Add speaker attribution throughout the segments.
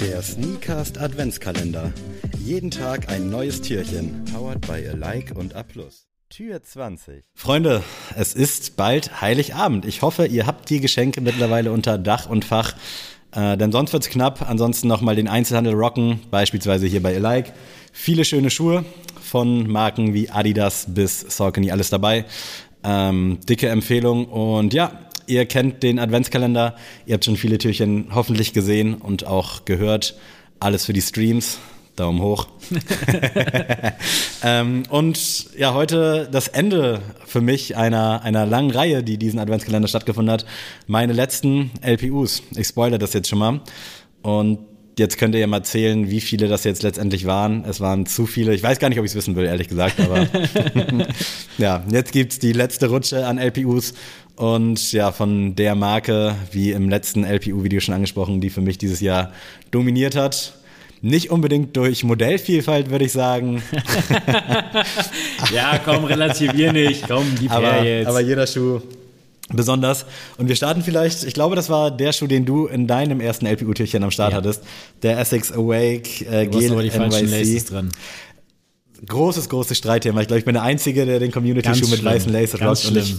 Speaker 1: Der Sneakast Adventskalender. Jeden Tag ein neues Türchen. Powered by Alike und A+. Tür 20. Freunde, es ist bald Heiligabend. Ich hoffe, ihr habt die Geschenke mittlerweile unter Dach und Fach. Äh, denn sonst wird's knapp. Ansonsten nochmal den Einzelhandel rocken, beispielsweise hier bei Alike. Viele schöne Schuhe von Marken wie Adidas bis Saucony, alles dabei. Ähm, dicke Empfehlung und ja, ihr kennt den Adventskalender, ihr habt schon viele Türchen hoffentlich gesehen und auch gehört. Alles für die Streams. Daumen hoch. ähm, und ja, heute das Ende für mich einer, einer langen Reihe, die diesen Adventskalender stattgefunden hat. Meine letzten LPUs. Ich spoilere das jetzt schon mal. Und jetzt könnt ihr ja mal zählen, wie viele das jetzt letztendlich waren. Es waren zu viele. Ich weiß gar nicht, ob ich es wissen will, ehrlich gesagt. Aber ja, jetzt gibt es die letzte Rutsche an LPUs. Und ja, von der Marke, wie im letzten LPU-Video schon angesprochen, die für mich dieses Jahr dominiert hat. Nicht unbedingt durch Modellvielfalt, würde ich sagen.
Speaker 2: ja, komm, relativier nicht. Komm, die
Speaker 1: aber,
Speaker 2: jetzt.
Speaker 1: aber jeder Schuh besonders. Und wir starten vielleicht, ich glaube, das war der Schuh, den du in deinem ersten LPU-Türchen am Start ja. hattest. Der Essex Awake äh,
Speaker 2: du Gel aber die falschen Laces drin.
Speaker 1: Großes, großes Streitthema. Ich glaube, ich bin der Einzige, der den Community-Schuh mit weißen Laces rockt. Und ich,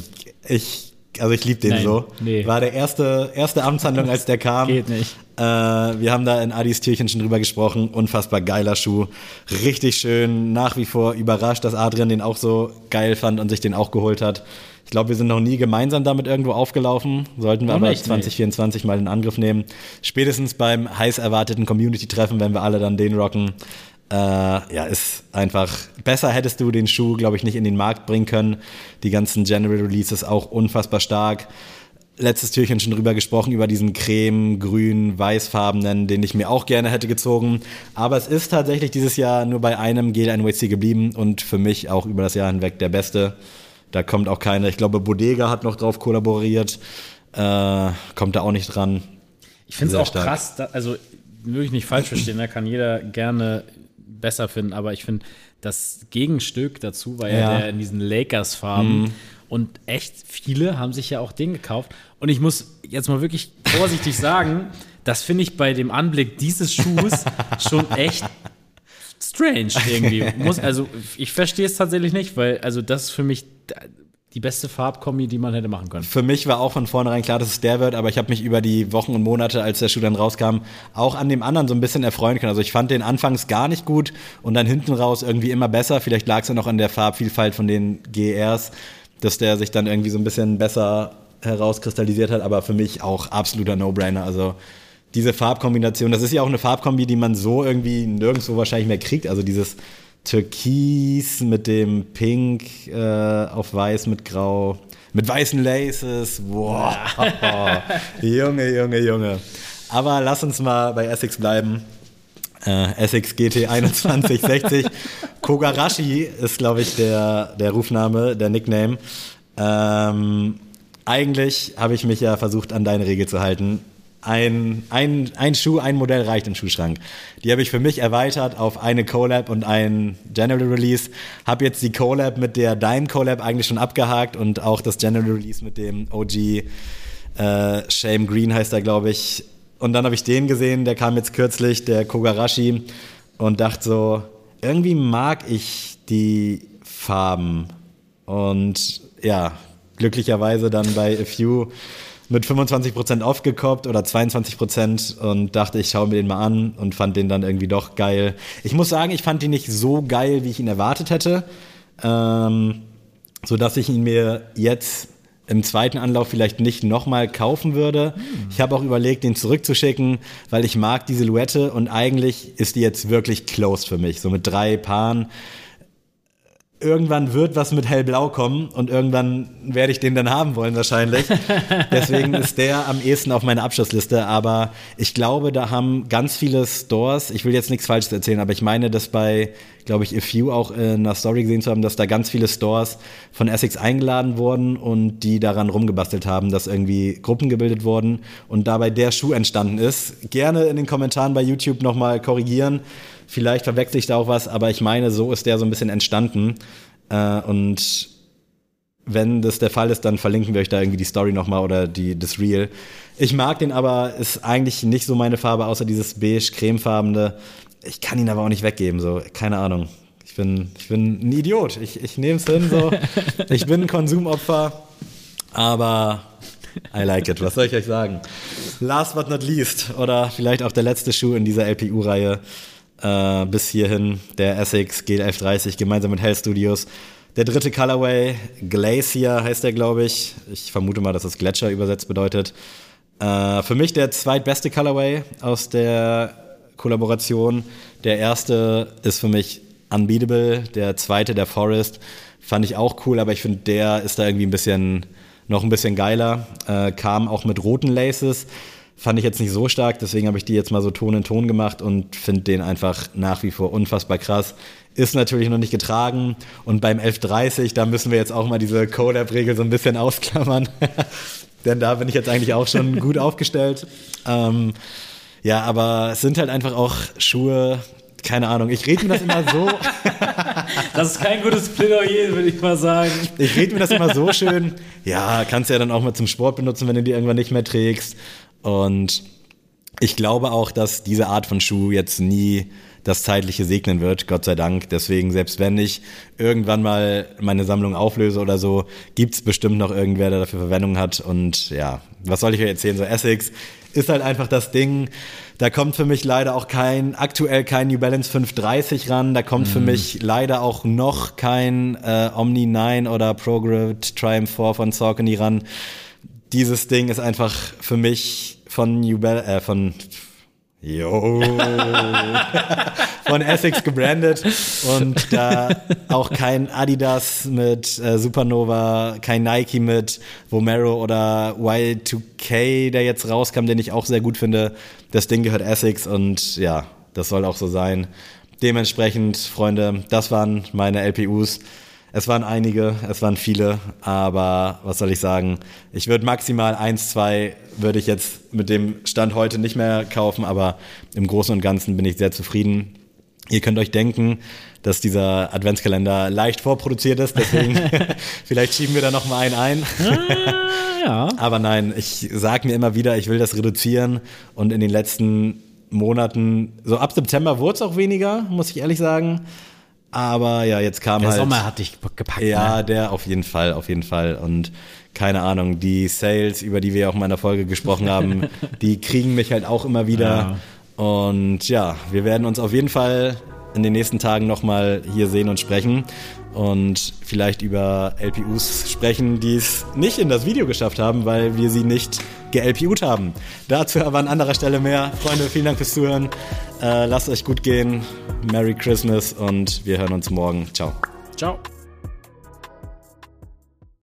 Speaker 1: ich also ich liebe den
Speaker 2: Nein,
Speaker 1: so.
Speaker 2: Nee.
Speaker 1: War der erste, erste Amtshandlung, als der kam.
Speaker 2: Geht nicht.
Speaker 1: Äh, wir haben da in Adis Türchen schon drüber gesprochen. Unfassbar geiler Schuh. Richtig schön. Nach wie vor überrascht, dass Adrian den auch so geil fand und sich den auch geholt hat. Ich glaube, wir sind noch nie gemeinsam damit irgendwo aufgelaufen. Sollten wir
Speaker 2: Noch
Speaker 1: aber
Speaker 2: nicht,
Speaker 1: 2024 mal in Angriff nehmen. Spätestens beim heiß erwarteten Community-Treffen, wenn wir alle dann den rocken. Äh, ja, ist einfach besser hättest du den Schuh, glaube ich, nicht in den Markt bringen können. Die ganzen General Releases auch unfassbar stark. Letztes Türchen schon drüber gesprochen, über diesen creme, grün, weißfarbenen, den ich mir auch gerne hätte gezogen. Aber es ist tatsächlich dieses Jahr nur bei einem Gel NYC geblieben und für mich auch über das Jahr hinweg der beste. Da kommt auch keine, ich glaube, Bodega hat noch drauf kollaboriert. Äh, kommt da auch nicht dran.
Speaker 2: Ich finde es auch
Speaker 1: stark.
Speaker 2: krass, da, also würde ich nicht falsch verstehen, da kann jeder gerne besser finden, aber ich finde, das Gegenstück dazu war ja,
Speaker 1: Ja.
Speaker 2: der in diesen Lakers-Farben.
Speaker 1: Mhm.
Speaker 2: Und echt viele haben sich ja auch den gekauft. Und ich muss jetzt mal wirklich vorsichtig sagen, das finde ich bei dem Anblick dieses Schuhs schon echt strange irgendwie. Muss, also ich verstehe es tatsächlich nicht, weil also das ist für mich die beste Farbkombi, die man hätte machen können.
Speaker 1: Für mich war auch von vornherein klar, dass es der wird, aber ich habe mich über die Wochen und Monate, als der Schuh dann rauskam, auch an dem anderen so ein bisschen erfreuen können. Also ich fand den anfangs gar nicht gut und dann hinten raus irgendwie immer besser. Vielleicht lag es ja noch an der Farbvielfalt von den GRs, dass der sich dann irgendwie so ein bisschen besser herauskristallisiert hat, aber für mich auch absoluter No-Brainer. Also diese Farbkombination, das ist ja auch eine Farbkombi, die man so irgendwie nirgendwo wahrscheinlich mehr kriegt. Also dieses Türkis mit dem Pink äh, auf Weiß mit Grau, mit weißen Laces. Wow. Junge, Junge, Junge. Aber lass uns mal bei Essex bleiben. Äh, Essex GT 2160. Kogarashi ist, glaube ich, der, der Rufname, der Nickname. Ähm, eigentlich habe ich mich ja versucht, an deine Regel zu halten. Ein, ein, ein Schuh, ein Modell reicht im Schuhschrank. Die habe ich für mich erweitert auf eine Collab und ein General Release. Habe jetzt die Collab mit der Dime Collab eigentlich schon abgehakt und auch das General Release mit dem OG äh, Shame Green heißt er, glaube ich. Und dann habe ich den gesehen, der kam jetzt kürzlich, der Kogarashi, und dachte so, irgendwie mag ich die Farben. Und ja, glücklicherweise dann bei A Few mit 25% aufgekoppt oder 22% und dachte, ich schaue mir den mal an und fand den dann irgendwie doch geil. Ich muss sagen, ich fand ihn nicht so geil, wie ich ihn erwartet hätte, ähm, so dass ich ihn mir jetzt im zweiten Anlauf vielleicht nicht nochmal kaufen würde. Ich habe auch überlegt, den zurückzuschicken, weil ich mag die Silhouette und eigentlich ist die jetzt wirklich closed für mich. So mit drei Paaren irgendwann wird was mit hellblau kommen und irgendwann werde ich den dann haben wollen wahrscheinlich. Deswegen ist der am ehesten auf meiner Abschlussliste, aber ich glaube, da haben ganz viele Stores, ich will jetzt nichts Falsches erzählen, aber ich meine, dass bei, glaube ich, A Few auch in einer Story gesehen zu haben, dass da ganz viele Stores von Essex eingeladen wurden und die daran rumgebastelt haben, dass irgendwie Gruppen gebildet wurden und dabei der Schuh entstanden ist. Gerne in den Kommentaren bei YouTube nochmal korrigieren. Vielleicht verwechsel ich da auch was, aber ich meine, so ist der so ein bisschen entstanden. Äh, und wenn das der Fall ist, dann verlinken wir euch da irgendwie die Story nochmal oder die, das Reel. Ich mag den aber, ist eigentlich nicht so meine Farbe, außer dieses beige-cremefarbene. Ich kann ihn aber auch nicht weggeben, so, keine Ahnung. Ich bin, ich bin ein Idiot. Ich, ich nehme es hin, so. Ich bin ein Konsumopfer, aber I like it. Was soll ich euch sagen? Last but not least, oder vielleicht auch der letzte Schuh in dieser LPU-Reihe, äh, bis hierhin, der Essex GL1130 gemeinsam mit Hell Studios. Der dritte Colorway, Glacier heißt der, glaube ich. Ich vermute mal, dass es Gletscher übersetzt bedeutet. Äh, für mich der zweitbeste Colorway aus der Kollaboration. Der erste ist für mich Unbeatable, der zweite, der Forest, fand ich auch cool, aber ich finde, der ist da irgendwie ein bisschen, noch ein bisschen geiler. Äh, kam auch mit roten Laces. Fand ich jetzt nicht so stark, deswegen habe ich die jetzt mal so Ton in Ton gemacht und finde den einfach nach wie vor unfassbar krass. Ist natürlich noch nicht getragen und beim 1130, da müssen wir jetzt auch mal diese Collab-Regel so ein bisschen ausklammern. Denn da bin ich jetzt eigentlich auch schon gut aufgestellt. Ähm, ja, aber es sind halt einfach auch Schuhe, keine Ahnung, ich rede mir das immer so.
Speaker 2: das ist kein gutes Plädoyer, würde ich mal sagen.
Speaker 1: Ich rede mir das immer so schön. Ja, kannst du ja dann auch mal zum Sport benutzen, wenn du die irgendwann nicht mehr trägst. Und ich glaube auch, dass diese Art von Schuh jetzt nie das Zeitliche segnen wird, Gott sei Dank. Deswegen, selbst wenn ich irgendwann mal meine Sammlung auflöse oder so, gibt's bestimmt noch irgendwer, der dafür Verwendung hat. Und ja, was soll ich euch erzählen? So Essex ist halt einfach das Ding. Da kommt für mich leider auch kein, aktuell kein New Balance 530 ran. Da kommt mm. für mhm. mich leider auch noch kein äh, Omni 9 oder Prograde Triumph 4 von Saucony ran dieses Ding ist einfach für mich von New Bal äh, von Jo. von Essex gebrandet und da auch kein Adidas mit äh, Supernova, kein Nike mit Vomero oder Y2K, der jetzt rauskam, den ich auch sehr gut finde. Das Ding gehört Essex und ja, das soll auch so sein. Dementsprechend, Freunde, das waren meine LPUs. Es waren einige, es waren viele, aber was soll ich sagen? Ich würde maximal eins, zwei würde ich jetzt mit dem Stand heute nicht mehr kaufen, aber im Großen und Ganzen bin ich sehr zufrieden. Ihr könnt euch denken, dass dieser Adventskalender leicht vorproduziert ist, deswegen vielleicht schieben wir da noch mal einen ein.
Speaker 2: Ah, ja.
Speaker 1: Aber nein, ich sage mir immer wieder, ich will das reduzieren und in den letzten Monaten, so ab September wurde es auch weniger, muss ich ehrlich sagen. Aber ja, jetzt kam
Speaker 2: der
Speaker 1: halt.
Speaker 2: Der Sommer hat dich gepackt.
Speaker 1: Ja,
Speaker 2: ne?
Speaker 1: der auf jeden Fall, auf jeden Fall. Und keine Ahnung, die Sales, über die wir auch in meiner Folge gesprochen haben, die kriegen mich halt auch immer wieder. Ja. Und ja, wir werden uns auf jeden Fall in den nächsten Tagen nochmal hier sehen und sprechen und vielleicht über LPUs sprechen, die es nicht in das Video geschafft haben, weil wir sie nicht ge-LPUt haben. Dazu aber an anderer Stelle mehr. Freunde, vielen Dank fürs Zuhören. Äh, lasst euch gut gehen. Merry Christmas und wir hören uns morgen. Ciao.
Speaker 2: Ciao.